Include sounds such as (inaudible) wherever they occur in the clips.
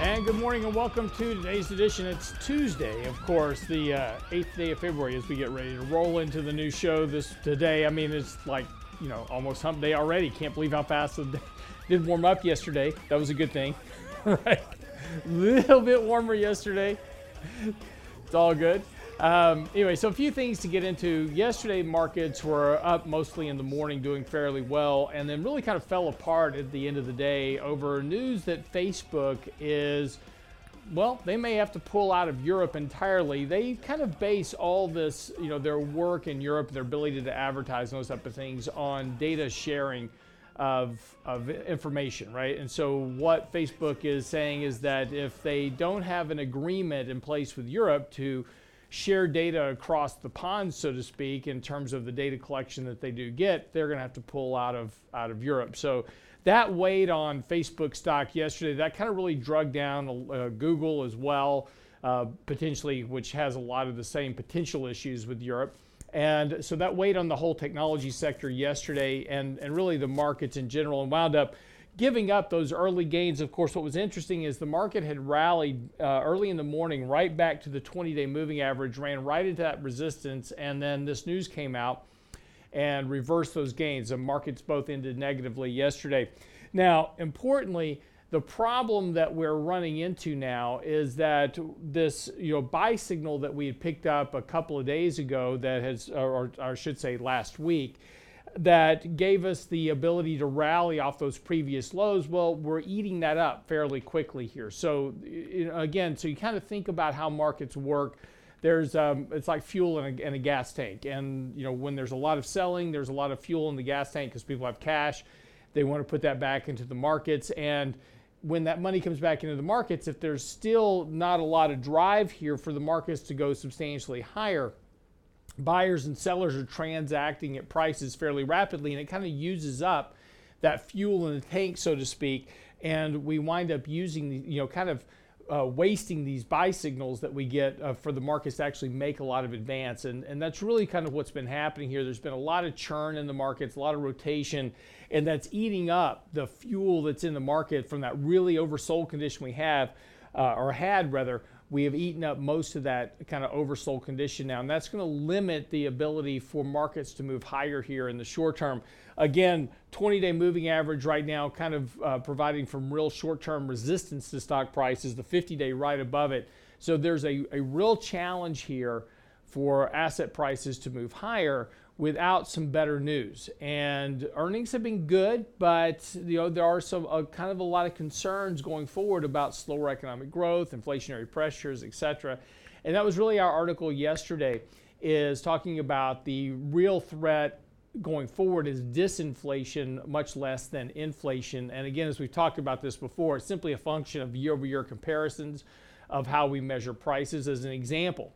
And good morning and welcome to today's edition. It's Tuesday, of course, the uh, 8th day of February as we get ready to roll into the new show this today. I mean, it's like, you know, almost hump day already. Can't believe how fast the (laughs) did warm up yesterday. That was a good thing. (laughs) right? A little bit warmer yesterday. It's all good. Um, anyway, so a few things to get into. Yesterday, markets were up mostly in the morning, doing fairly well, and then really kind of fell apart at the end of the day over news that Facebook is, well, they may have to pull out of Europe entirely. They kind of base all this, you know, their work in Europe, their ability to advertise, and those type of things on data sharing of, of information, right? And so, what Facebook is saying is that if they don't have an agreement in place with Europe to share data across the pond, so to speak, in terms of the data collection that they do get, they're going to have to pull out of out of Europe. So that weighed on Facebook stock yesterday. That kind of really drug down uh, Google as well, uh, potentially, which has a lot of the same potential issues with Europe. And so that weighed on the whole technology sector yesterday and, and really the markets in general and wound up giving up those early gains. Of course, what was interesting is the market had rallied uh, early in the morning right back to the 20 day moving average, ran right into that resistance, and then this news came out and reversed those gains. The markets both ended negatively yesterday. Now, importantly, the problem that we're running into now is that this, you know, buy signal that we had picked up a couple of days ago that has, or, or I should say last week, that gave us the ability to rally off those previous lows. Well, we're eating that up fairly quickly here. So again, so you kind of think about how markets work. There's, um, it's like fuel in a, in a gas tank, and you know when there's a lot of selling, there's a lot of fuel in the gas tank because people have cash. They want to put that back into the markets, and when that money comes back into the markets, if there's still not a lot of drive here for the markets to go substantially higher, buyers and sellers are transacting at prices fairly rapidly, and it kind of uses up that fuel in the tank, so to speak. And we wind up using, you know, kind of uh, wasting these buy signals that we get uh, for the markets to actually make a lot of advance. And, and that's really kind of what's been happening here. There's been a lot of churn in the markets, a lot of rotation, and that's eating up the fuel that's in the market from that really oversold condition we have, uh, or had rather. We have eaten up most of that kind of oversold condition now, and that's going to limit the ability for markets to move higher here in the short term. Again, 20 day moving average right now, kind of uh, providing from real short term resistance to stock prices, the 50 day right above it. So there's a, a real challenge here for asset prices to move higher without some better news. And earnings have been good, but you know there are some uh, kind of a lot of concerns going forward about slower economic growth, inflationary pressures, etc. And that was really our article yesterday is talking about the real threat going forward is disinflation much less than inflation. And again, as we've talked about this before, it's simply a function of year over year comparisons of how we measure prices. As an example,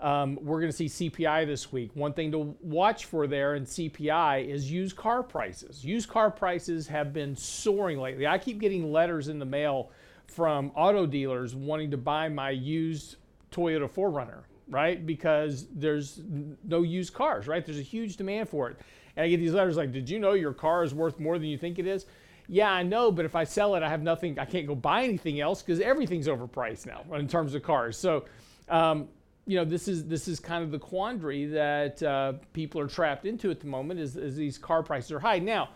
um, we're going to see CPI this week. One thing to watch for there in CPI is used car prices. Used car prices have been soaring lately. I keep getting letters in the mail from auto dealers wanting to buy my used Toyota 4Runner right? Because there's no used cars, right? There's a huge demand for it. And I get these letters like, did you know your car is worth more than you think it is? Yeah, I know, but if I sell it, I have nothing, I can't go buy anything else because everything's overpriced now in terms of cars. So, um, you know, this is this is kind of the quandary that uh, people are trapped into at the moment is, is these car prices are high. Now,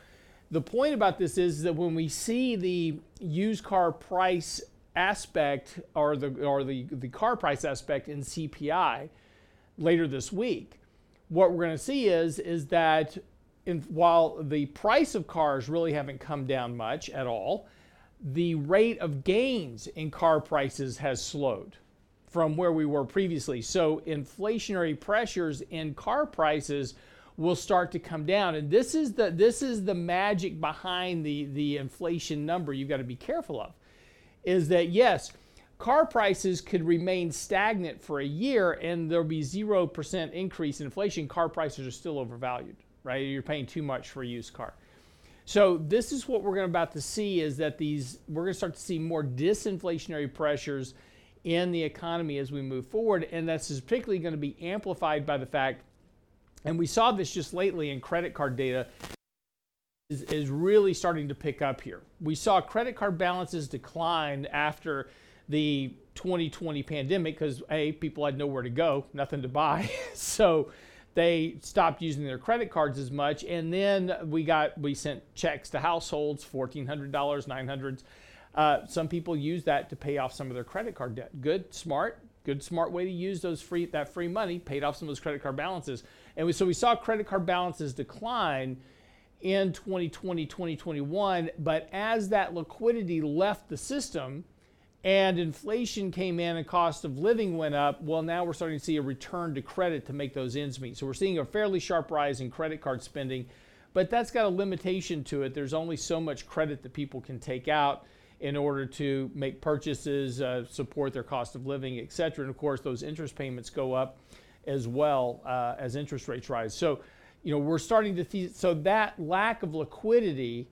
the point about this is that when we see the used car price aspect or the or the, the car price aspect in CPI later this week, what we're going to see is is that in, while the price of cars really haven't come down much at all, the rate of gains in car prices has slowed from where we were previously. So inflationary pressures in car prices will start to come down. And this is the this is the magic behind the the inflation number you've got to be careful of is that yes, car prices could remain stagnant for a year and there'll be 0% increase in inflation. Car prices are still overvalued, right? You're paying too much for a used car. So this is what we're going about to see is that these we're going to start to see more disinflationary pressures in the economy as we move forward, and that's particularly going to be amplified by the fact, and we saw this just lately in credit card data, is, is really starting to pick up here. We saw credit card balances decline after the 2020 pandemic because a people had nowhere to go, nothing to buy, (laughs) so they stopped using their credit cards as much and then we got we sent checks to households $1400 900 uh, some people use that to pay off some of their credit card debt good smart good smart way to use those free that free money paid off some of those credit card balances and we, so we saw credit card balances decline in 2020 2021 but as that liquidity left the system and inflation came in and cost of living went up, well, now we're starting to see a return to credit to make those ends meet. So we're seeing a fairly sharp rise in credit card spending, but that's got a limitation to it. There's only so much credit that people can take out in order to make purchases, uh, support their cost of living, et cetera. And of course, those interest payments go up as well uh, as interest rates rise. So, you know, we're starting to see, so that lack of liquidity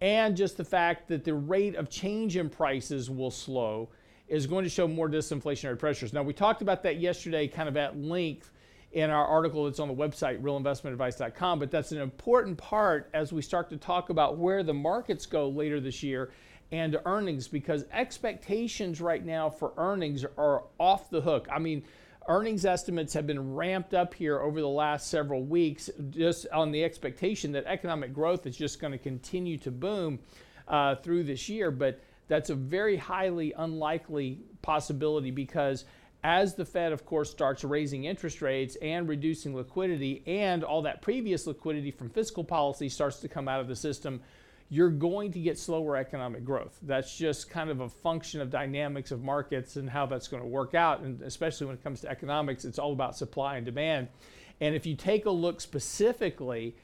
and just the fact that the rate of change in prices will slow is going to show more disinflationary pressures. Now, we talked about that yesterday kind of at length in our article that's on the website, realinvestmentadvice.com, but that's an important part as we start to talk about where the markets go later this year and earnings because expectations right now for earnings are off the hook. I mean, Earnings estimates have been ramped up here over the last several weeks, just on the expectation that economic growth is just going to continue to boom uh, through this year. But that's a very highly unlikely possibility because as the Fed, of course, starts raising interest rates and reducing liquidity, and all that previous liquidity from fiscal policy starts to come out of the system, you're going to get slower economic growth. That's just kind of a function of dynamics of markets and how that's going to work out. And especially when it comes to economics, it's all about supply and demand. And if you take a look specifically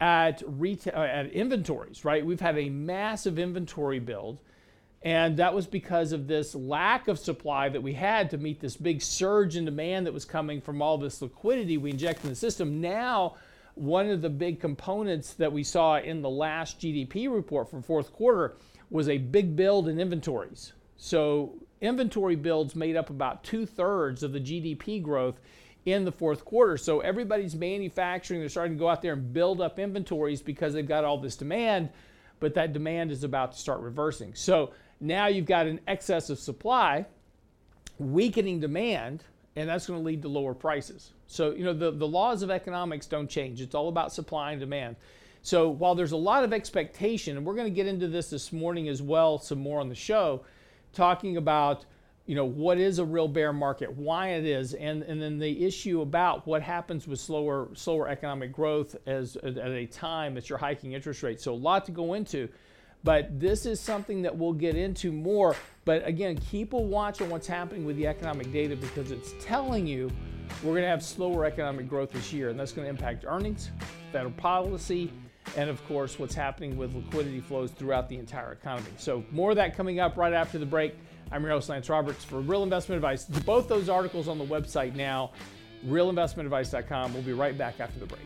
at retail uh, at inventories, right? We've had a massive inventory build. And that was because of this lack of supply that we had to meet this big surge in demand that was coming from all this liquidity we injected in the system. Now one of the big components that we saw in the last GDP report for fourth quarter was a big build in inventories. So inventory builds made up about two thirds of the GDP growth in the fourth quarter. So everybody's manufacturing, they're starting to go out there and build up inventories because they've got all this demand, but that demand is about to start reversing. So now you've got an excess of supply, weakening demand, and that's going to lead to lower prices. So, you know, the, the laws of economics don't change. It's all about supply and demand. So, while there's a lot of expectation, and we're going to get into this this morning as well, some more on the show, talking about, you know, what is a real bear market, why it is, and, and then the issue about what happens with slower slower economic growth as at a time that you're hiking interest rates. So, a lot to go into. But this is something that we'll get into more. But again, keep a watch on what's happening with the economic data because it's telling you we're going to have slower economic growth this year, and that's going to impact earnings, federal policy, and of course, what's happening with liquidity flows throughout the entire economy. So, more of that coming up right after the break. I'm your host, Lance Roberts, for Real Investment Advice. Both those articles on the website now, realinvestmentadvice.com. We'll be right back after the break.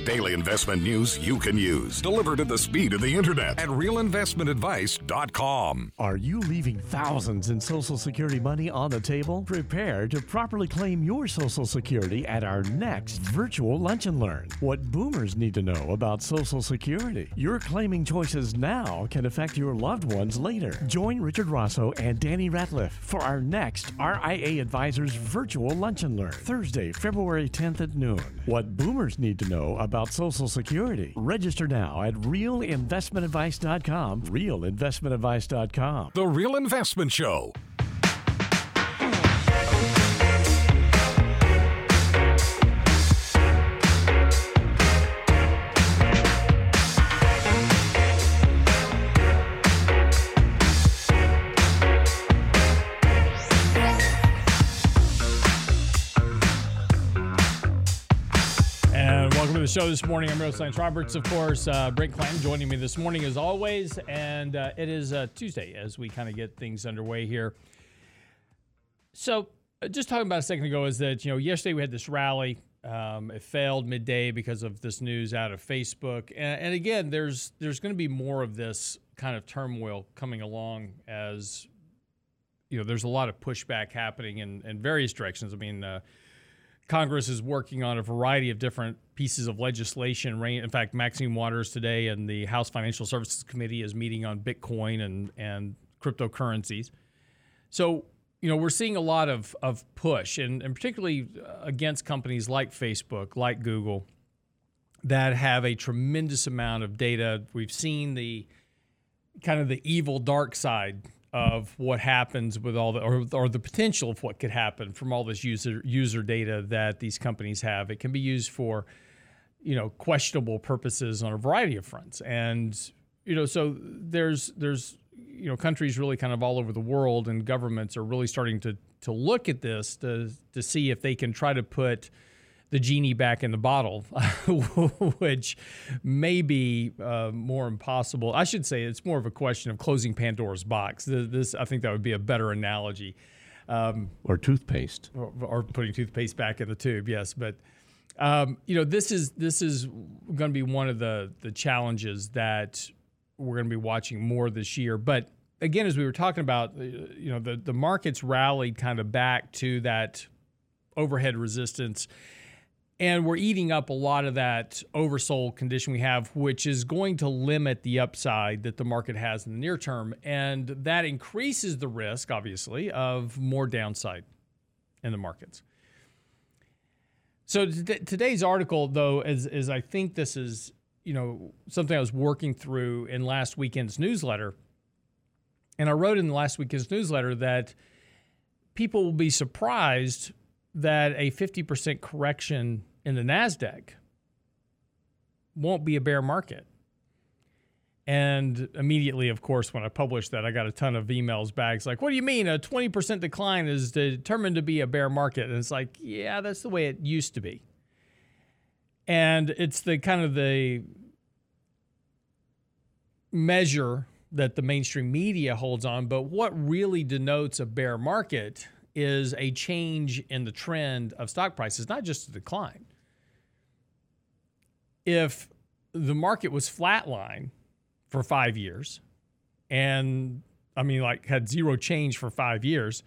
Daily investment news you can use, delivered at the speed of the internet at realinvestmentadvice.com. Are you leaving thousands in Social Security money on the table? Prepare to properly claim your Social Security at our next virtual Lunch and Learn. What boomers need to know about Social Security. Your claiming choices now can affect your loved ones later. Join Richard Rosso and Danny Ratliff for our next RIA Advisors virtual Lunch and Learn, Thursday, February 10th at noon. What boomers need to know about Social Security. Register now at realinvestmentadvice.com. Realinvestmentadvice.com. The Real Investment Show. Show this morning. I'm Rose Lance Roberts, of course. Uh, Brent Clanton joining me this morning as always. And uh, it is uh, Tuesday as we kind of get things underway here. So, uh, just talking about a second ago is that, you know, yesterday we had this rally. Um, it failed midday because of this news out of Facebook. And, and again, there's there's going to be more of this kind of turmoil coming along as, you know, there's a lot of pushback happening in, in various directions. I mean, uh, Congress is working on a variety of different pieces of legislation. In fact, Maxine Waters today and the House Financial Services Committee is meeting on Bitcoin and, and cryptocurrencies. So, you know, we're seeing a lot of, of push, and, and particularly uh, against companies like Facebook, like Google, that have a tremendous amount of data. We've seen the kind of the evil dark side of what happens with all the or, or the potential of what could happen from all this user user data that these companies have. It can be used for you know questionable purposes on a variety of fronts, and you know so there's there's you know countries really kind of all over the world and governments are really starting to to look at this to to see if they can try to put the genie back in the bottle, (laughs) which may be uh, more impossible. I should say it's more of a question of closing Pandora's box. This, I think, that would be a better analogy. Um, or toothpaste, or, or, putting toothpaste back in the tube. Yes, but um, you know, this is this is going to be one of the the challenges that we're going to be watching more this year. But again, as we were talking about, you know, the the markets rallied kind of back to that overhead resistance and we're eating up a lot of that oversold condition we have, which is going to limit the upside that the market has in the near term. And that increases the risk, obviously, of more downside in the markets. So today's article, though, is, is I think this is you know something I was working through in last weekend's newsletter, and I wrote in last weekend's newsletter that people will be surprised that a 50% correction in the NASDAQ won't be a bear market. And immediately, of course, when I published that, I got a ton of emails back. like, what do you mean a 20% decline is determined to be a bear market? And it's like, yeah, that's the way it used to be. And it's the kind of the measure that the mainstream media holds on. But what really denotes a bear market is a change in the trend of stock prices, not just a decline. If the market was flatline for five years, and I mean, like had zero change for five years,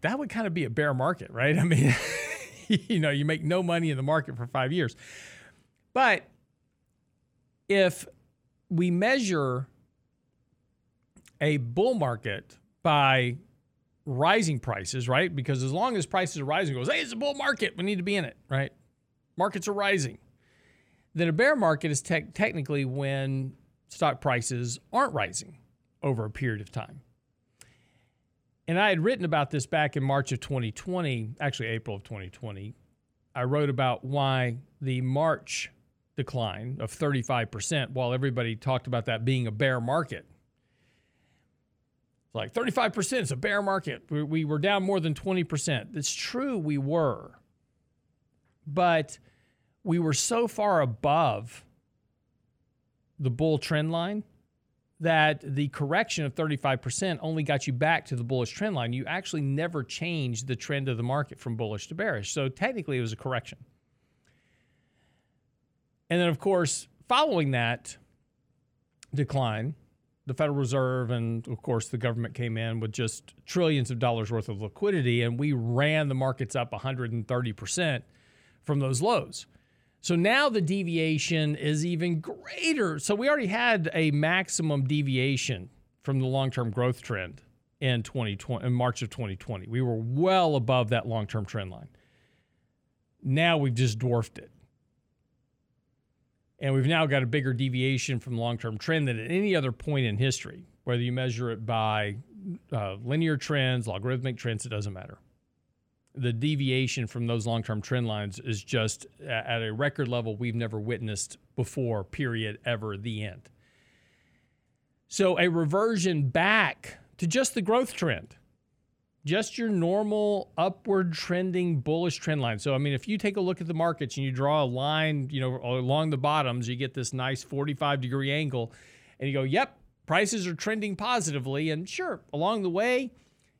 that would kind of be a bear market, right? (laughs) I mean, (laughs) you know, you make no money in the market for five years. But if we measure a bull market by rising prices, right? Because as long as prices are rising, goes, hey, it's a bull market. We need to be in it, right? Markets are rising. Then a bear market is te- technically when stock prices aren't rising over a period of time. And I had written about this back in March of 2020, actually April of 2020. I wrote about why the March decline of 35%, while everybody talked about that being a bear market, It's like 35% is a bear market. We, we were down more than 20%. It's true, we were. But we were so far above the bull trend line that the correction of 35% only got you back to the bullish trend line. You actually never changed the trend of the market from bullish to bearish. So technically, it was a correction. And then, of course, following that decline, the Federal Reserve and, of course, the government came in with just trillions of dollars worth of liquidity, and we ran the markets up 130% from those lows. So now the deviation is even greater. So we already had a maximum deviation from the long-term growth trend in 2020 in March of 2020. We were well above that long-term trend line. Now we've just dwarfed it. And we've now got a bigger deviation from long term trend than at any other point in history, whether you measure it by uh, linear trends, logarithmic trends, it doesn't matter. The deviation from those long term trend lines is just at a record level we've never witnessed before, period, ever, the end. So a reversion back to just the growth trend, just your normal upward trending bullish trend line. So, I mean, if you take a look at the markets and you draw a line, you know, along the bottoms, you get this nice 45 degree angle and you go, yep, prices are trending positively. And sure, along the way,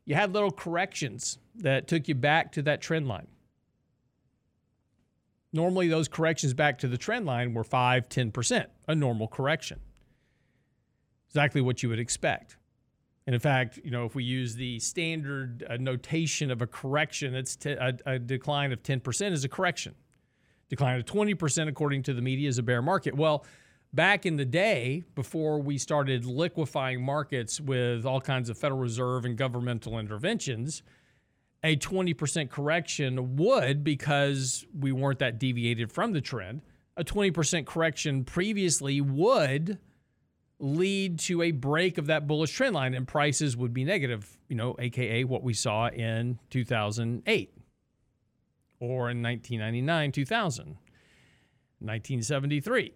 you had little corrections that took you back to that trend line. Normally, those corrections back to the trend line were 5, 10%, a normal correction. Exactly what you would expect. And in fact, you know, if we use the standard uh, notation of a correction, it's t- a, a decline of 10% is a correction. Decline of 20%, according to the media, is a bear market. Well, back in the day, before we started liquefying markets with all kinds of Federal Reserve and governmental interventions, a 20% correction would, because we weren't that deviated from the trend, a 20% correction previously would lead to a break of that bullish trend line and prices would be negative, you know, aka what we saw in 2008 or in 1999, 2000, 1973,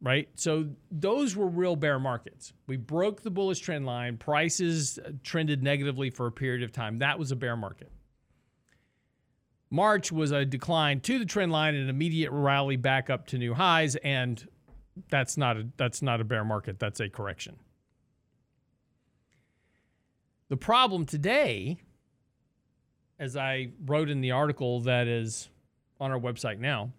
right? So those were real bear markets. We broke the bullish trend line, prices uh, trended negatively for a period of time. That was a bear market. March was a decline to the trend line and an immediate rally back up to new highs and that's not a that's not a bear market that's a correction the problem today as i wrote in the article that is on our website now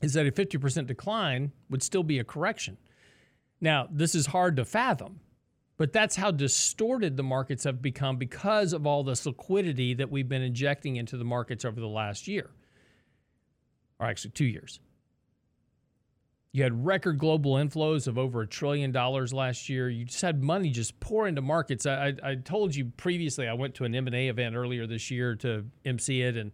is that a 50% decline would still be a correction now this is hard to fathom but that's how distorted the markets have become because of all this liquidity that we've been injecting into the markets over the last year or actually two years you had record global inflows of over a trillion dollars last year. You just had money just pour into markets. I, I, told you previously, I went to an M&A event earlier this year to MC it, and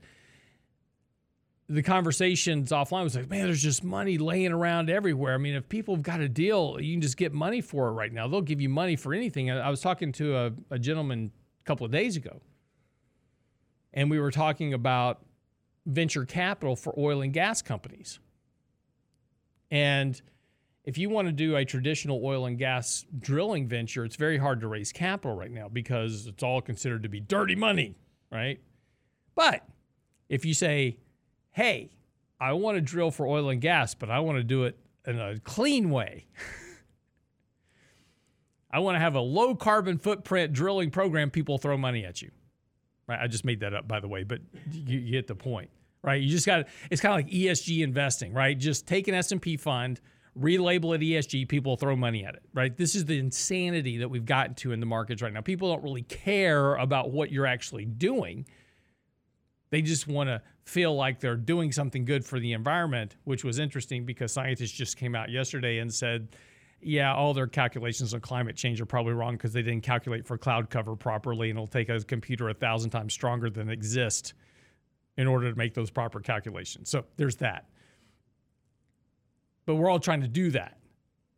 the conversations offline was like, man, there's just money laying around everywhere. I mean, if people have got a deal, you can just get money for it right now. They'll give you money for anything. I was talking to a, a gentleman a couple of days ago, and we were talking about venture capital for oil and gas companies and if you want to do a traditional oil and gas drilling venture, it's very hard to raise capital right now because it's all considered to be dirty money, right? But if you say, hey, I want to drill for oil and gas, but I want to do it in a clean way. (laughs) I want to have a low carbon footprint drilling program, people throw money at you. Right? I just made that up, by the way, but you, you get the point right? You just got it's kind of like ESG investing, right? Just take an S&P fund, relabel it ESG, people throw money at it, right? This is the insanity that we've gotten to in the markets right now. People don't really care about what you're actually doing. They just want to feel like they're doing something good for the environment, which was interesting because scientists just came out yesterday and said, yeah, all their calculations on climate change are probably wrong because they didn't calculate for cloud cover properly, and it'll take a computer a thousand times stronger than exist in order to make those proper calculations. So there's that. But we're all trying to do that,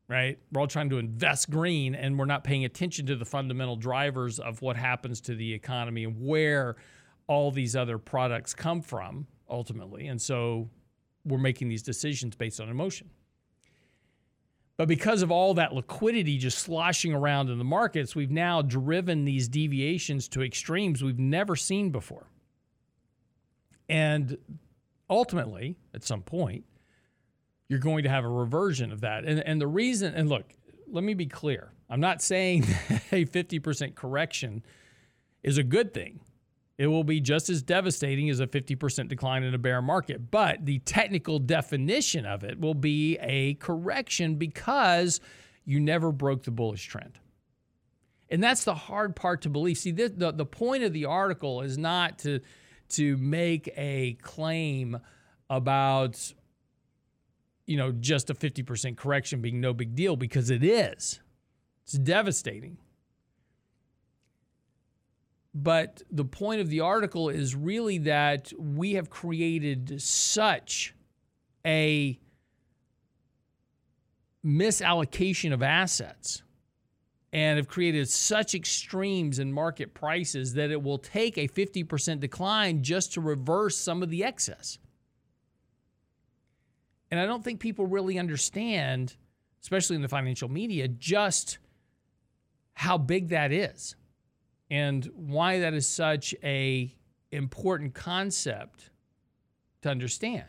right? We're all trying to invest green and we're not paying attention to the fundamental drivers of what happens to the economy and where all these other products come from ultimately. And so we're making these decisions based on emotion. But because of all that liquidity just sloshing around in the markets, we've now driven these deviations to extremes we've never seen before. And ultimately, at some point, you're going to have a reversion of that. And, and the reason, and look, let me be clear I'm not saying (laughs) a 50% correction is a good thing. It will be just as devastating as a 50% decline in a bear market. But the technical definition of it will be a correction because you never broke the bullish trend. And that's the hard part to believe. See, the, the, the point of the article is not to to make a claim about you know just a 50% correction being no big deal because it is it's devastating but the point of the article is really that we have created such a misallocation of assets and have created such extremes in market prices that it will take a 50% decline just to reverse some of the excess. And I don't think people really understand, especially in the financial media, just how big that is and why that is such a important concept to understand.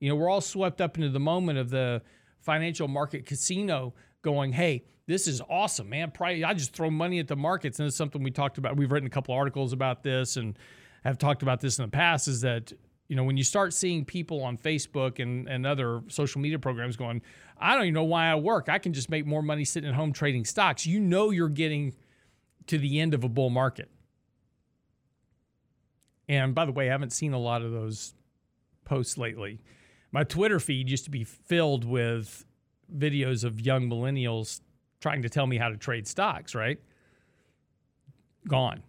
You know, we're all swept up into the moment of the financial market casino going, hey, this is awesome, man. Probably, I just throw money at the markets. And it's something we talked about. We've written a couple articles about this and have talked about this in the past is that, you know, when you start seeing people on Facebook and, and other social media programs going, I don't even know why I work. I can just make more money sitting at home trading stocks. You know, you're getting to the end of a bull market. And by the way, I haven't seen a lot of those posts lately. My Twitter feed used to be filled with videos of young millennials trying to tell me how to trade stocks, right? Gone.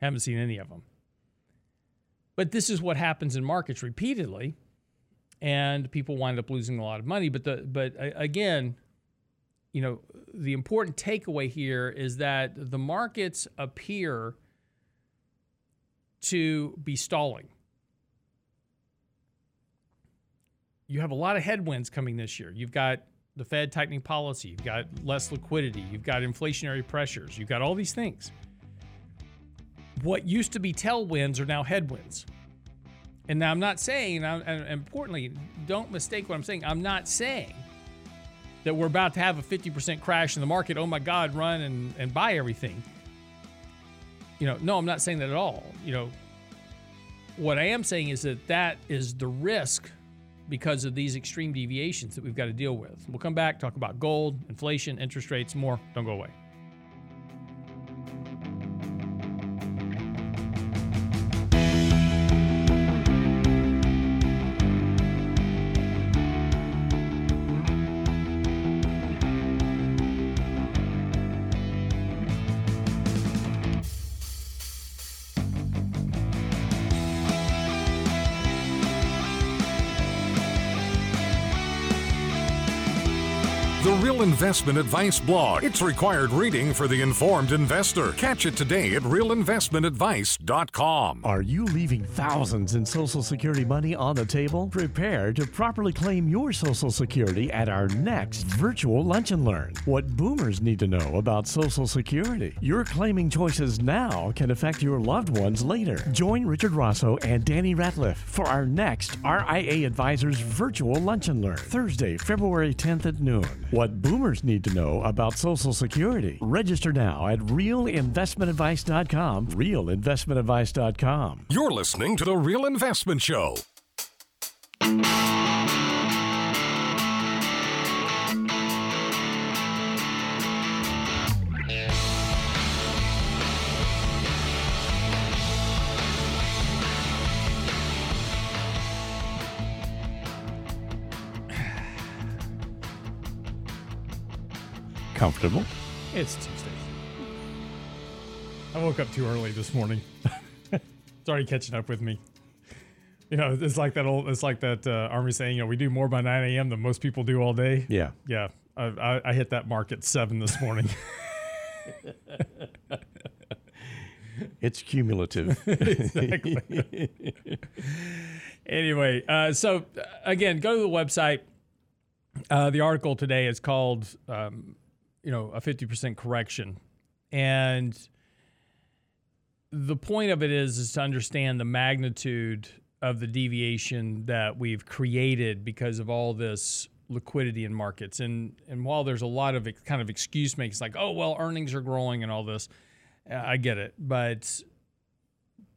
Haven't seen any of them. But this is what happens in markets repeatedly, and people wind up losing a lot of money. But the but again, you know, the important takeaway here is that the markets appear to be stalling. You have a lot of headwinds coming this year. You've got the Fed tightening policy, you've got less liquidity, you've got inflationary pressures, you've got all these things. What used to be tailwinds are now headwinds. And now I'm not saying, and importantly, don't mistake what I'm saying. I'm not saying that we're about to have a 50% crash in the market. Oh my God, run and, and buy everything. You know, no, I'm not saying that at all. You know, what I am saying is that that is the risk because of these extreme deviations that we've got to deal with. We'll come back, talk about gold, inflation, interest rates, more. Don't go away. Investment Advice blog. It's required reading for the informed investor. Catch it today at realinvestmentadvice.com. Are you leaving thousands in Social Security money on the table? Prepare to properly claim your Social Security at our next virtual Lunch and Learn. What boomers need to know about Social Security. Your claiming choices now can affect your loved ones later. Join Richard Rosso and Danny Ratliff for our next RIA Advisors virtual Lunch and Learn, Thursday, February 10th at noon. What boomers need to know about Social Security. Register now at realinvestmentadvice.com. Realinvestmentadvice.com. You're listening to The Real Investment Show. Comfortable. It's Tuesday. I woke up too early this morning. (laughs) it's already catching up with me. You know, it's like that old. It's like that uh, army saying, you know, we do more by 9 a.m. than most people do all day. Yeah, yeah. I, I, I hit that mark at seven this morning. (laughs) it's cumulative. (laughs) exactly. anyway, uh, so uh, again, go to the website. Uh, the article today is called um, you know, a 50% correction. And the point of it is is to understand the magnitude of the deviation that we've created because of all this liquidity in markets. And and while there's a lot of kind of excuse making, it's like, oh well, earnings are growing and all this. I get it, but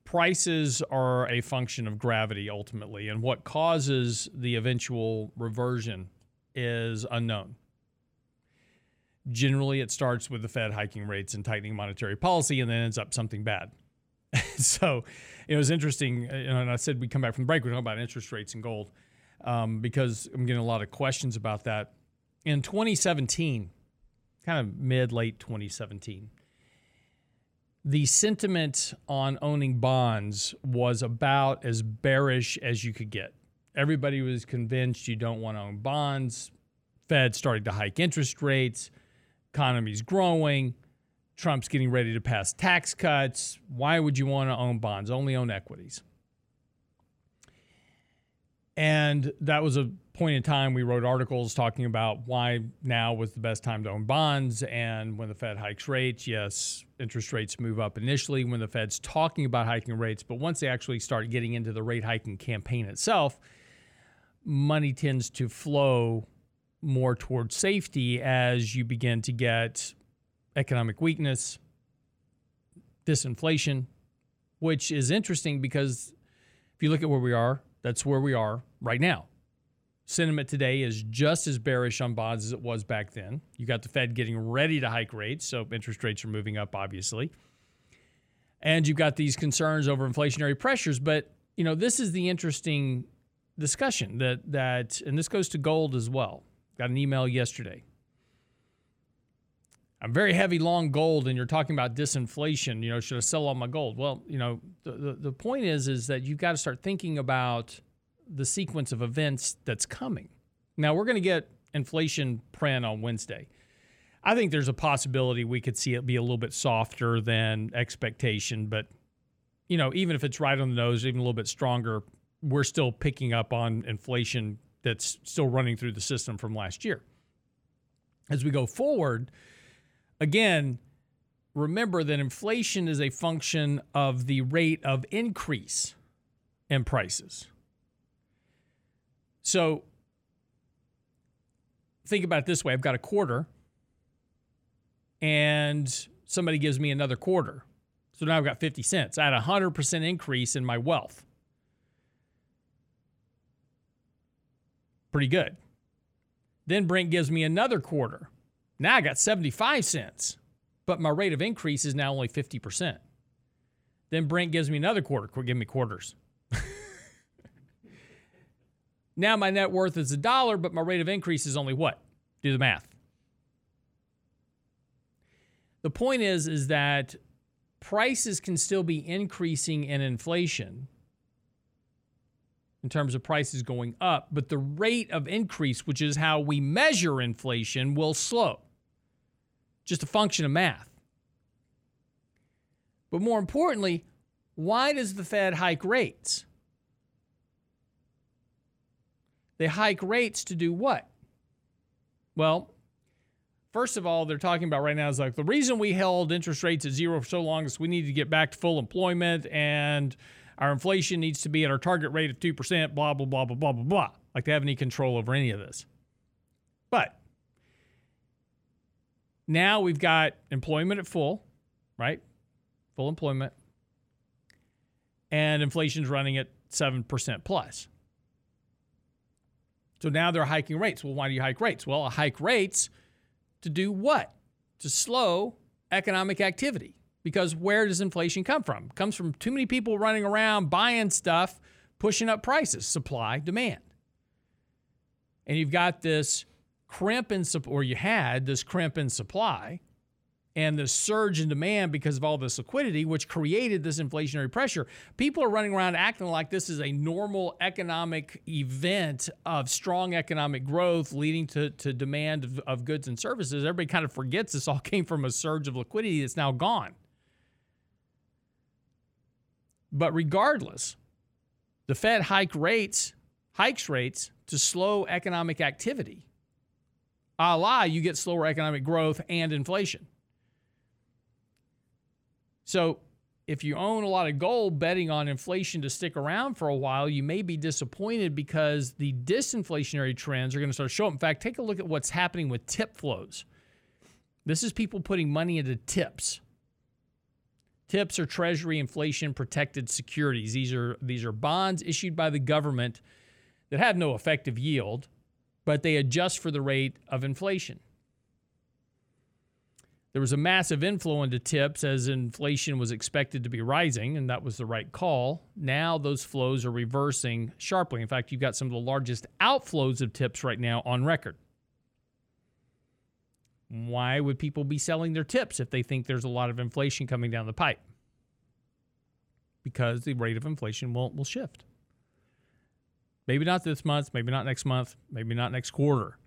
prices are a function of gravity ultimately, and what causes the eventual reversion is unknown. Generally, it starts with the Fed hiking rates and tightening monetary policy, and then ends up something bad. (laughs) so it was interesting. And I said we come back from the break. We're talking about interest rates and gold um, because I'm getting a lot of questions about that. In 2017, kind of mid late 2017, the sentiment on owning bonds was about as bearish as you could get. Everybody was convinced you don't want to own bonds Fed starting to hike interest rates, economy's growing, Trump's getting ready to pass tax cuts. Why would you want to own bonds? Only own equities. And that was a point in time we wrote articles talking about why now was the best time to own bonds. And when the Fed hikes rates, yes, interest rates move up initially when the Fed's talking about hiking rates. But once they actually start getting into the rate hiking campaign itself, money tends to flow more towards safety as you begin to get economic weakness, disinflation, which is interesting because if you look at where we are, that's where we are right now. Sentiment today is just as bearish on bonds as it was back then. You got the Fed getting ready to hike rates, so interest rates are moving up, obviously. And you've got these concerns over inflationary pressures. But, you know, this is the interesting discussion that, that and this goes to gold as well. Got an email yesterday. I'm very heavy long gold, and you're talking about disinflation. You know, should I sell all my gold? Well, you know, the, the, the point is is that you've got to start thinking about the sequence of events that's coming. Now we're going to get inflation print on Wednesday. I think there's a possibility we could see it be a little bit softer than expectation, but you know, even if it's right on the nose, even a little bit stronger, we're still picking up on inflation that's still running through the system from last year. As we go forward, again, remember that inflation is a function of the rate of increase in prices. So think about it this way I've got a quarter, and somebody gives me another quarter. So now I've got 50 cents. I had a 100% increase in my wealth. Pretty good. Then Brent gives me another quarter. Now I got 75 cents, but my rate of increase is now only 50%. Then Brent gives me another quarter, give me quarters. (laughs) now my net worth is a dollar, but my rate of increase is only what? Do the math. The point is is that prices can still be increasing in inflation in terms of prices going up, but the rate of increase, which is how we measure inflation, will slow. Just a function of math. But more importantly, why does the Fed hike rates? They hike rates to do what? Well, first of all, they're talking about right now is like the reason we held interest rates at zero for so long is we need to get back to full employment and our inflation needs to be at our target rate of 2%, blah, blah, blah, blah, blah, blah, blah. Like they have any control over any of this. But now we've got employment at full, right? Full employment. And inflation's running at 7% plus. So now they're hiking rates. Well, why do you hike rates? Well, I hike rates to do what? To slow economic activity. Because where does inflation come from? It comes from too many people running around buying stuff, pushing up prices, supply, demand. And you've got this crimp in supply, or you had this crimp in supply and this surge in demand because of all this liquidity, which created this inflationary pressure. People are running around acting like this is a normal economic event of strong economic growth leading to, to demand of, of goods and services. Everybody kind of forgets this all (laughs) came from a surge of liquidity that's now gone. But regardless, the Fed hike rates, hikes rates to slow economic activity. A la, you get slower economic growth and inflation. So if you own a lot of gold betting on inflation to stick around for a while, you may be disappointed because the disinflationary trends are going to start showing. In fact, take a look at what's happening with tip flows. This is people putting money into tips. Tips are Treasury inflation protected securities. These are these are bonds issued by the government that have no effective yield, but they adjust for the rate of inflation. There was a massive inflow into tips as inflation was expected to be rising, and that was the right call. Now those flows are reversing sharply. In fact, you've got some of the largest outflows of tips right now on record. Why would people be selling their tips if they think there's a lot of inflation coming down the pipe? Because the rate of inflation will, will shift. Maybe not this month, maybe not next month, maybe not next quarter.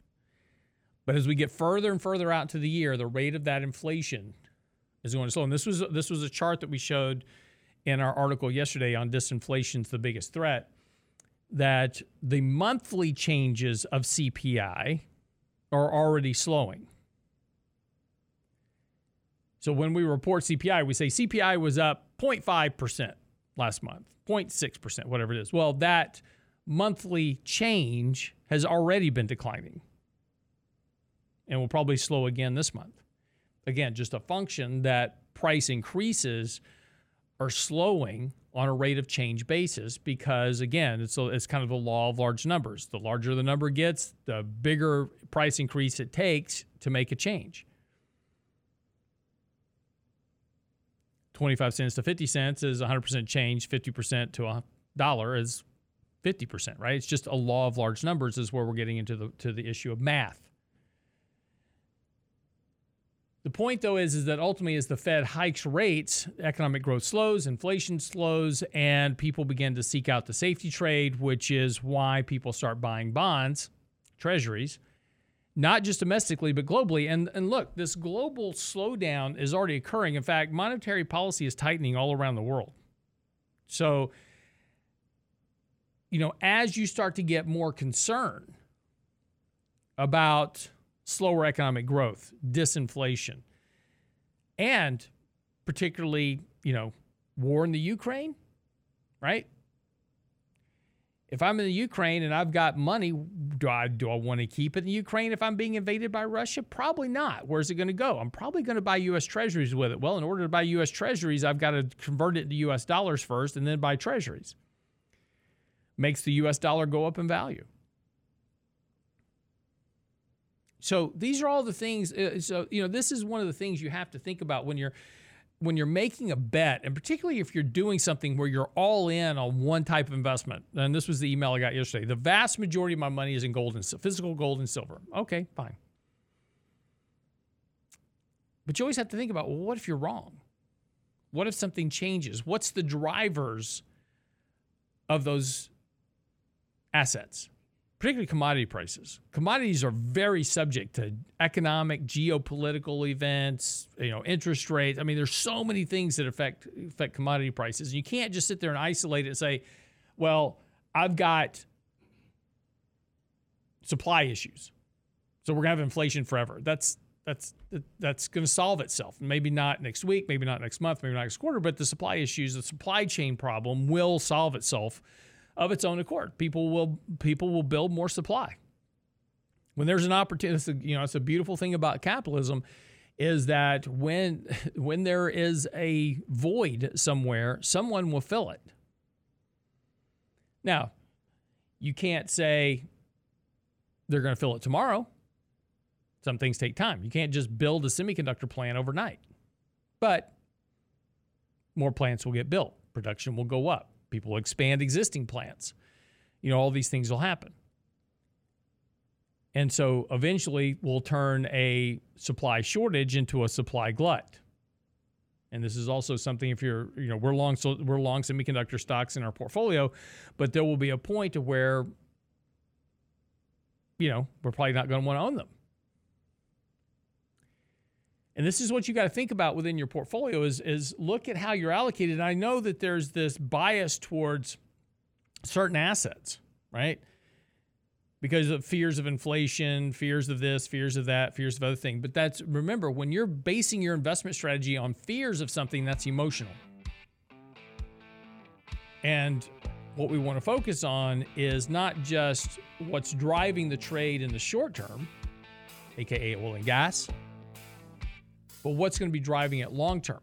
But as we get further and further out to the year, the rate of that inflation is going to slow. And this was this was a chart that we showed in our article yesterday on disinflation's the biggest threat. That the monthly changes of CPI are already slowing. So when we report CPI, we say CPI was up 0.5% last month, 0.6%, whatever it is. Well, that monthly change has already been declining and will probably slow again this month. Again, just a function that price increases are slowing on a rate of change basis because again, it's a, it's kind of the law of large numbers. The larger the number gets, the bigger price increase it takes to make a change. 25 cents to 50 cents is 100% change, 50% to a dollar is 50%, right? It's just a law of large numbers is where we're getting into the to the issue of math. The point, though, is, is that ultimately, as the Fed hikes rates, economic growth slows, inflation slows, and people begin to seek out the safety trade, which is why people start buying bonds, treasuries, not just domestically, but globally. And, and look, this global slowdown is already occurring. In fact, monetary policy is tightening all around the world. So, you know, as you start to get more concern about slower economic growth, disinflation, and particularly, you know, war in the Ukraine, right? If I'm in the Ukraine and I've got money, do I do I want to keep it in Ukraine if I'm being invaded by Russia? Probably not. Where's it going to go? I'm probably going to buy US treasuries with it. Well, in order to buy US treasuries, I've got to convert it to US dollars first and then buy treasuries. Makes the US dollar go up in value. So these are all the things. Uh, so you know, this is one of the things you have to think about when you're when you're making a bet, and particularly if you're doing something where you're all in on one type of investment. And this was the email I got yesterday. The vast majority of my money is in gold and physical gold and silver. Okay, fine. But you always have to think about well, what if you're wrong? What if something changes? What's the drivers of those assets? Particularly commodity prices. Commodities are very subject to economic, geopolitical events, you know, interest rates. I mean, there's so many things that affect affect commodity prices. And You can't just sit there and isolate it and say, "Well, I've got supply issues, so we're gonna have inflation forever." That's that's that's going to solve itself. Maybe not next week, maybe not next month, maybe not next quarter, but the supply issues, the supply chain problem will solve itself of its own accord. People will people will build more supply. When there's an opportunity, you know, it's a beautiful thing about capitalism is that when (laughs) when there is a void somewhere, someone will fill it. Now, you can't say they're going to fill it tomorrow. Some things take time. You can't just build a semiconductor plant overnight. But more plants will get built, production will go up. People will expand existing plants. You know, all these things will happen. And so eventually we'll turn a supply shortage into a supply glut. And this is also something if you're, you know, we're long so we're long semiconductor stocks in our portfolio, but there will be a point to where you know, we're probably not going to want to own them. And this is what you got to think about within your portfolio is, is look at how you're allocated. And I know that there's this bias towards certain assets, right? Because of fears of inflation, fears of this, fears of that, fears of other things. But that's remember, when you're basing your investment strategy on fears of something, that's emotional. And what we want to focus on is not just what's driving the trade in the short term, aka oil and gas, but what's going to be driving it long term?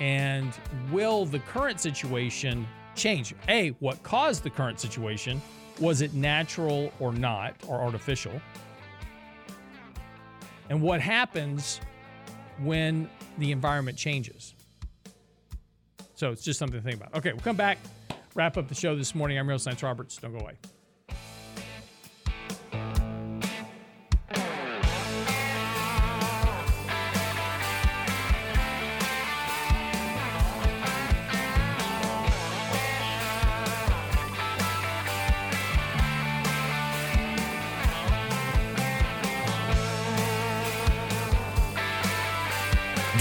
And will the current situation change? A, what caused the current situation? Was it natural or not, or artificial? And what happens when the environment changes? So it's just something to think about. Okay, we'll come back, wrap up the show this morning. I'm Real Science Roberts. Don't go away.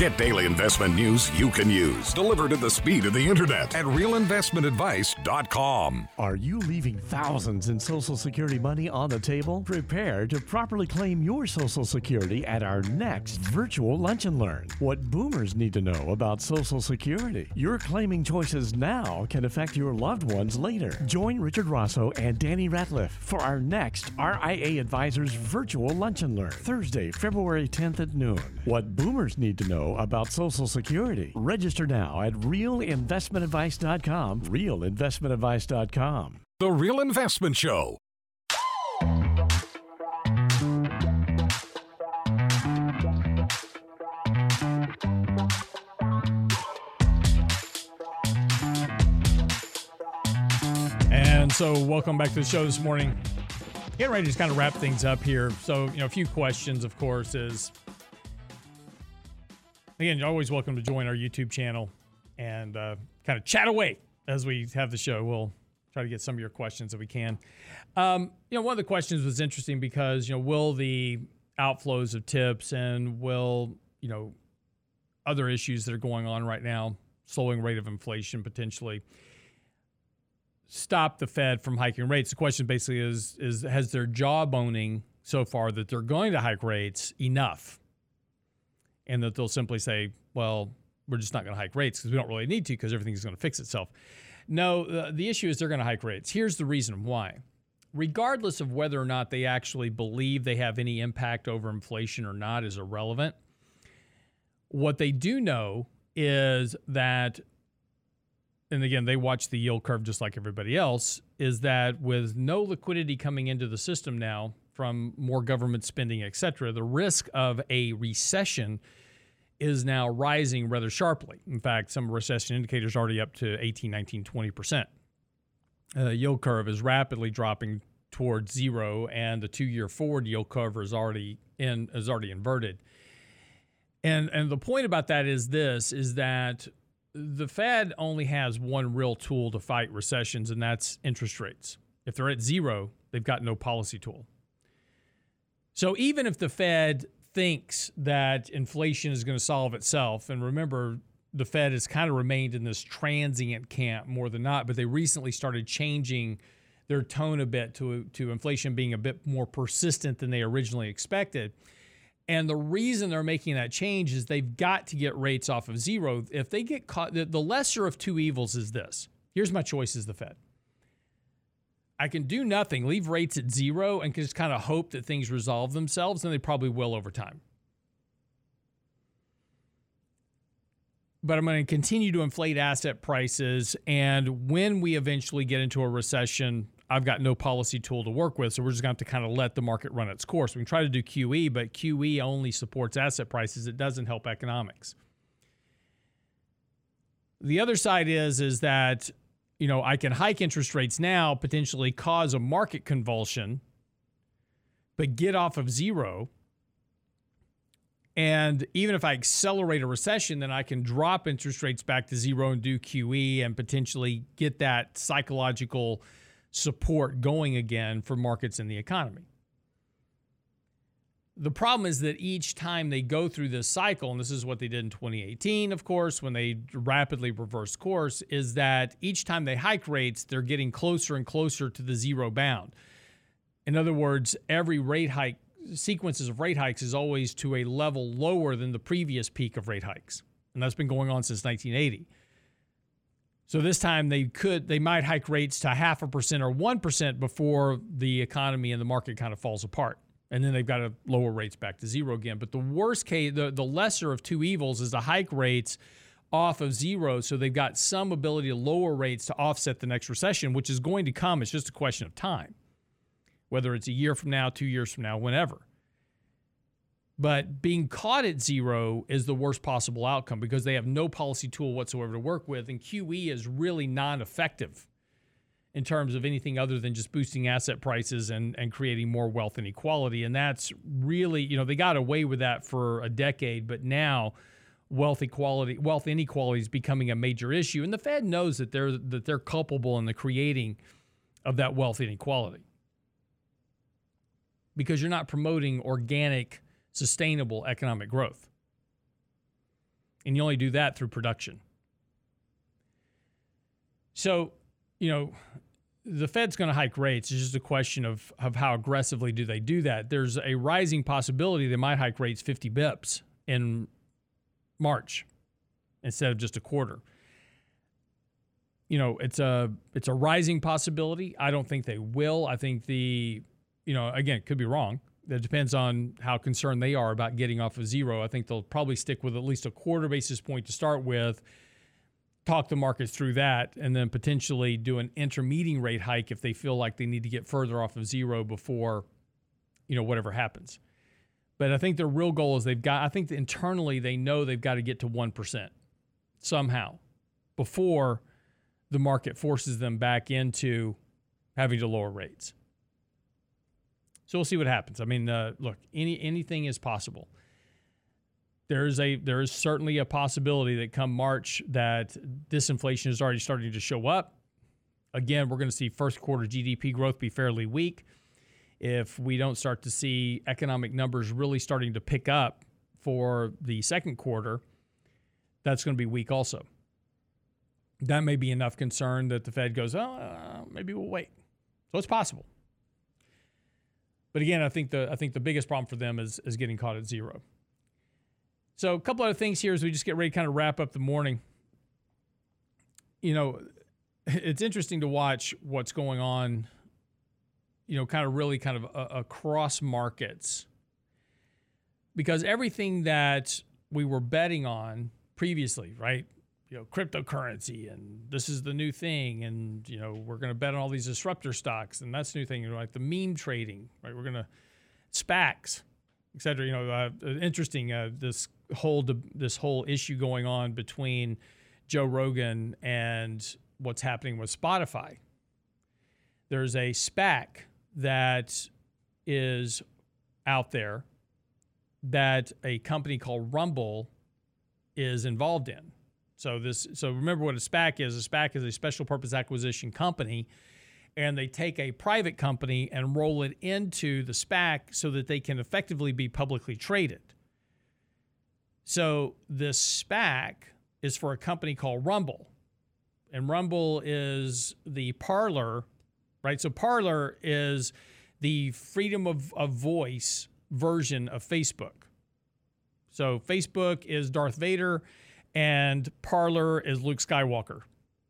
Get daily investment news you can use, delivered at the speed of the internet at realinvestmentadvice.com. Are you leaving thousands in Social Security money on the table? Prepare to properly claim your Social Security at our next virtual Lunch and Learn. What boomers need to know about Social Security. Your claiming choices now can affect your loved ones later. Join Richard Rosso and Danny Ratliff for our next RIA Advisors virtual Lunch and Learn, Thursday, February 10th at noon. What boomers need to know about Social Security. Register now at realinvestmentadvice.com. Realinvestmentadvice.com. The Real Investment Show. And so, welcome back to the show this morning. Getting ready to just kind of wrap things up here. So, you know, a few questions, of course, is again, you're always welcome to join our YouTube channel and uh, kind of chat away as we have the show. We'll try to get some of your questions if we can. Um, you know, one of the questions was interesting because, you know, will the outflows of TIPS and will, you know, other issues that are going on right now, slowing rate of inflation potentially, stop the Fed from hiking rates? The question basically is is has their jawboning so far that they're going to hike rates enough? And that they'll simply say, well, we're just not going to hike rates because we don't really need to because everything's going to fix itself. No, uh, the issue is they're going to hike rates. Here's the reason why. Regardless of whether or not they actually believe they have any impact over inflation or not is irrelevant. What they do know is that and again, they watch the yield curve just like everybody else, is that with no liquidity coming into the system now from more government spending, et cetera, the risk of a recession is now rising rather sharply. In fact, some recession indicators are already up to 18, 19, 20%. Uh, yield curve is rapidly dropping towards zero, and the two-year forward yield curve is already in is already inverted. And and the point about that is this: is that the Fed only has one real tool to fight recessions, and that's interest rates. If they're at zero, they've got no policy tool. So even if the Fed thinks that inflation is going to solve itself, and remember, the Fed has kind of remained in this transient camp more than not, but they recently started changing their tone a bit to, to inflation being a bit more persistent than they originally expected. And the reason they're making that change is they've got to get rates off of zero. If they get caught, the, lesser of two evils is this. Here's my choice as the Fed. I can do nothing, leave rates at zero, and just kind of hope that things resolve themselves, and they probably will over time. But I'm going to continue to inflate asset prices. And when we eventually get into a recession, I've got no policy tool to work with. So we're just going to have to kind of let the market run its course. We can try to do QE, but QE only supports asset prices, it doesn't help economics. The other side is is that you know, I can hike interest rates now, potentially cause a market convulsion, but get off of zero. And even if I accelerate a recession, then I can drop interest rates back to zero and do QE and potentially get that psychological support going again for markets and the economy. The problem is that each time they go through this cycle, and this is what they did in 2018, of course, when they rapidly reversed course, is that each time they hike rates, they're getting closer and closer to the zero bound. In other words, every rate hike, sequences of rate hikes, is always to a level lower than the previous peak of rate hikes. And that's been going on since 1980. So this time they could they might hike rates to half a percent or one percent before the economy and the market kind of falls apart. And then they've got to lower rates back to zero again. But the worst case, the, the lesser of two evils is to hike rates off of zero. So they've got some ability to lower rates to offset the next recession, which is going to come. It's just a question of time, whether it's a year from now, two years from now, whenever. But being caught at zero is the worst possible outcome because they have no policy tool whatsoever to work with. And QE is really non effective in terms of anything other than just boosting asset prices and, and creating more wealth inequality. And that's really, you know, they got away with that for a decade, but now wealth equality, wealth inequality is becoming a major issue. And the Fed knows that they're that they're culpable in the creating of that wealth inequality. Because you're not promoting organic sustainable economic growth. And you only do that through production. So, you know, the Fed's going to hike rates. It's just a question of, of how aggressively do they do that. There's a rising possibility they might hike rates 50 bips in March instead of just a quarter. You know, it's a it's a rising possibility. I don't think they will. I think the you know, again, it could be wrong. That depends on how concerned they are about getting off of zero. I think they'll probably stick with at least a quarter basis point to start with talk the markets through that and then potentially do an intermediate rate hike if they feel like they need to get further off of zero before you know whatever happens. But i think their real goal is they've got i think internally they know they've got to get to 1% somehow before the market forces them back into having to lower rates. So we'll see what happens. I mean uh, look any anything is possible there is a there is certainly a possibility that come March that disinflation is already starting to show up. Again, we're going to see first quarter GDP growth be fairly weak. If we don't start to see economic numbers really starting to pick up for the second quarter, that's going to be weak also. That may be enough concern that the Fed goes, oh, uh, maybe we'll wait. So it's possible. But again, I think the I think the biggest problem for them is is getting caught at zero. So, a couple other things here as we just get ready to kind of wrap up the morning. You know, (laughs) it's interesting to watch what's going on, you know, kind of really kind of uh, across markets because everything that we were betting on previously, right? You know, cryptocurrency and this is the new thing, and you know, we're going to bet on all these disruptor stocks, and that's the new thing, you know, like the meme trading, right? We're going to SPACs, et cetera. You know, uh, interesting. Uh, this whole this whole issue going on between Joe Rogan and what's happening with Spotify. There's a SPAC that is out there that a company called Rumble is involved in. So this so remember what a SPAC is. A SPAC is a special purpose acquisition company and they take a private company and roll it into the SPAC so that they can effectively be publicly traded. So this SPAC is for a company called Rumble. And Rumble is the Parler, right? So Parler is the freedom of, of voice version of Facebook. So Facebook is Darth Vader and Parler is Luke Skywalker,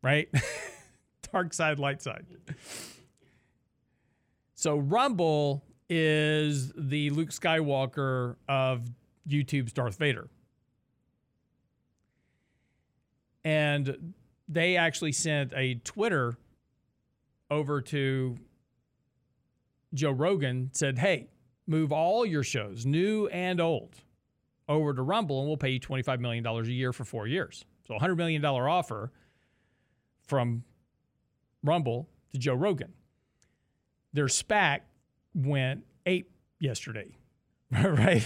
right? (laughs) Dark side, light side. So Rumble is the Luke Skywalker of YouTube's Darth Vader. And they actually sent a Twitter over to Joe Rogan, said, Hey, move all your shows, new and old, over to Rumble, and we'll pay you $25 million a year for four years. So, a $100 million offer from Rumble to Joe Rogan. Their SPAC went ape yesterday, (laughs) right?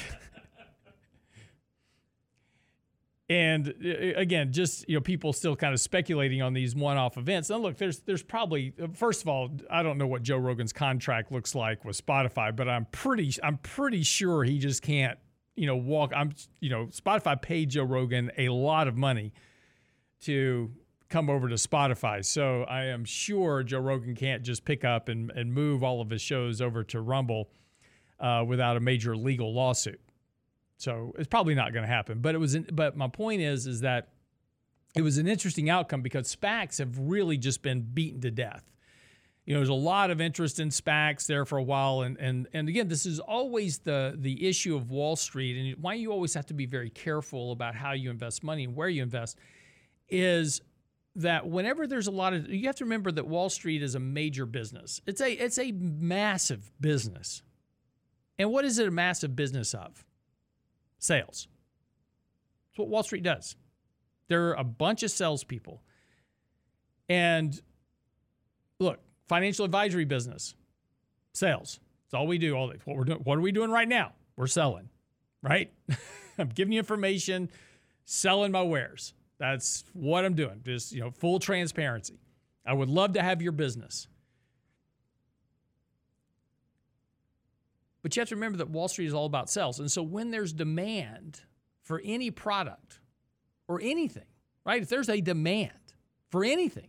and uh, again, just you know, people still kind of speculating on these one-off events. Now, look, there's there's probably first of all, I don't know what Joe Rogan's contract looks like with Spotify, but I'm pretty I'm pretty sure he just can't you know walk. I'm you know Spotify paid Joe Rogan a lot of money to come over to Spotify, so I am sure Joe Rogan can't just pick up and and move all of his shows over to Rumble uh, without a major legal lawsuit. So it's probably not going to happen. But it was. But my point is, is that it was an interesting outcome because SPACs have really just been beaten to death. You know, there's a lot of interest in SPACs there for a while, and and and again, this is always the the issue of Wall Street, and why you always have to be very careful about how you invest money and where you invest, is that whenever there's a lot of you have to remember that Wall Street is a major business. It's a it's a massive business. And what is it a massive business of? sales. That's what Wall Street does. There are a bunch of salespeople. And look, financial advisory business, sales. That's all we do. All what we're doing. What are we doing right now? We're selling, right? (laughs) I'm giving you information, selling my wares. That's what I'm doing. Just you know, full transparency. I would love to have your business. But you have to remember that Wall Street is all about sales. And so when there's demand for any product, or anything, right? If there's a demand for anything,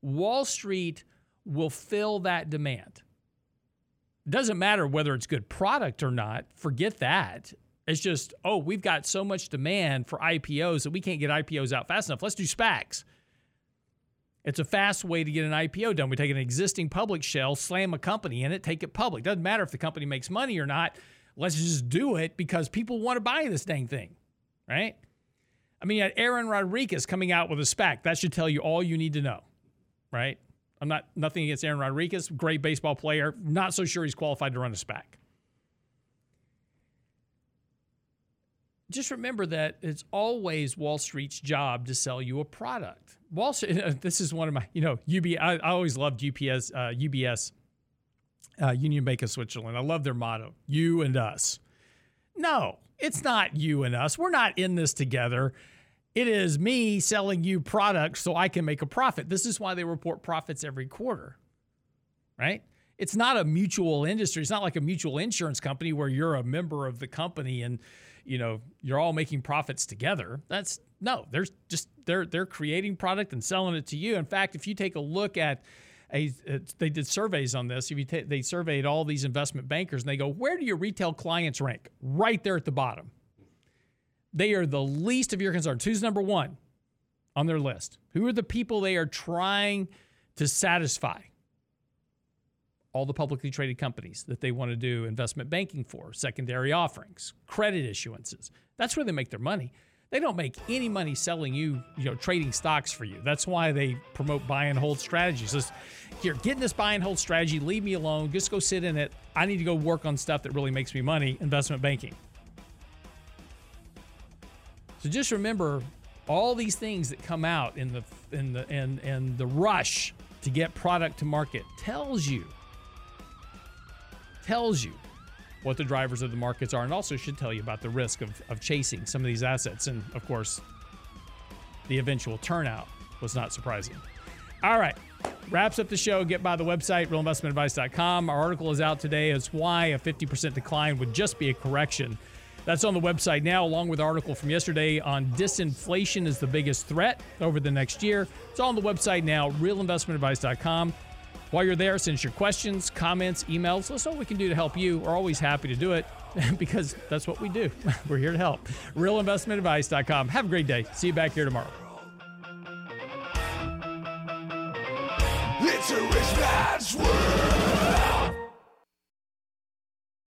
Wall Street will fill that demand. It doesn't matter whether it's good product or not. Forget that. It's just, oh, we've got so much demand for IPOs that we can't get IPOs out fast enough. Let's do SPACs. It's a fast way to get an IPO done. We take an existing public shell, slam a company in it, take it public. Doesn't matter if the company makes money or not. Let's just do it because people want to buy this dang thing, right? I mean, you had Aaron Rodriguez coming out with a SPAC. That should tell you all you need to know, right? I'm not nothing against Aaron Rodriguez, great baseball player. Not so sure he's qualified to run a SPAC. Just remember that it's always Wall Street's job to sell you a product. Wall Street, (laughs) this is one of my, you know, UB, I, I always loved UPS, uh, UBS, uh, Union Bank of Switzerland. I love their motto, you and us. No, it's not you and us. We're not in this together. It is me selling you products so I can make a profit. This is why they report profits every quarter, right? It's not a mutual industry. It's not like a mutual insurance company where you're a member of the company and you know you're all making profits together. That's no. There's just they're they're creating product and selling it to you. In fact, if you take a look at a, uh, they did surveys on this. If you ta- they surveyed all these investment bankers and they go, where do your retail clients rank? Right there at the bottom. They are the least of your concerns. Who's number one on their list? Who are the people they are trying to satisfy? All the publicly traded companies that they want to do investment banking for, secondary offerings, credit issuances. That's where they make their money. They don't make any money selling you, you know, trading stocks for you. That's why they promote buy and hold strategies. Just here, get in this buy and hold strategy, leave me alone, just go sit in it. I need to go work on stuff that really makes me money, investment banking. So just remember all these things that come out in the in the and and the rush to get product to market tells you tells you what the drivers of the markets are and also should tell you about the risk of, of chasing some of these assets. And of course the eventual turnout was not surprising. All right. Wraps up the show. Get by the website realinvestmentadvice.com our article is out today. As why a 50% decline would just be a correction. That's on the website now, along with article from yesterday on disinflation is the biggest threat over the next year. It's all on the website now, realinvestmentadvice.com. While you're there, send us your questions, comments, emails. Let us know what we can do to help you. We're always happy to do it (laughs) because that's what we do. (laughs) We're here to help. Realinvestmentadvice.com. Have a great day. See you back here tomorrow. It's a rich man's world.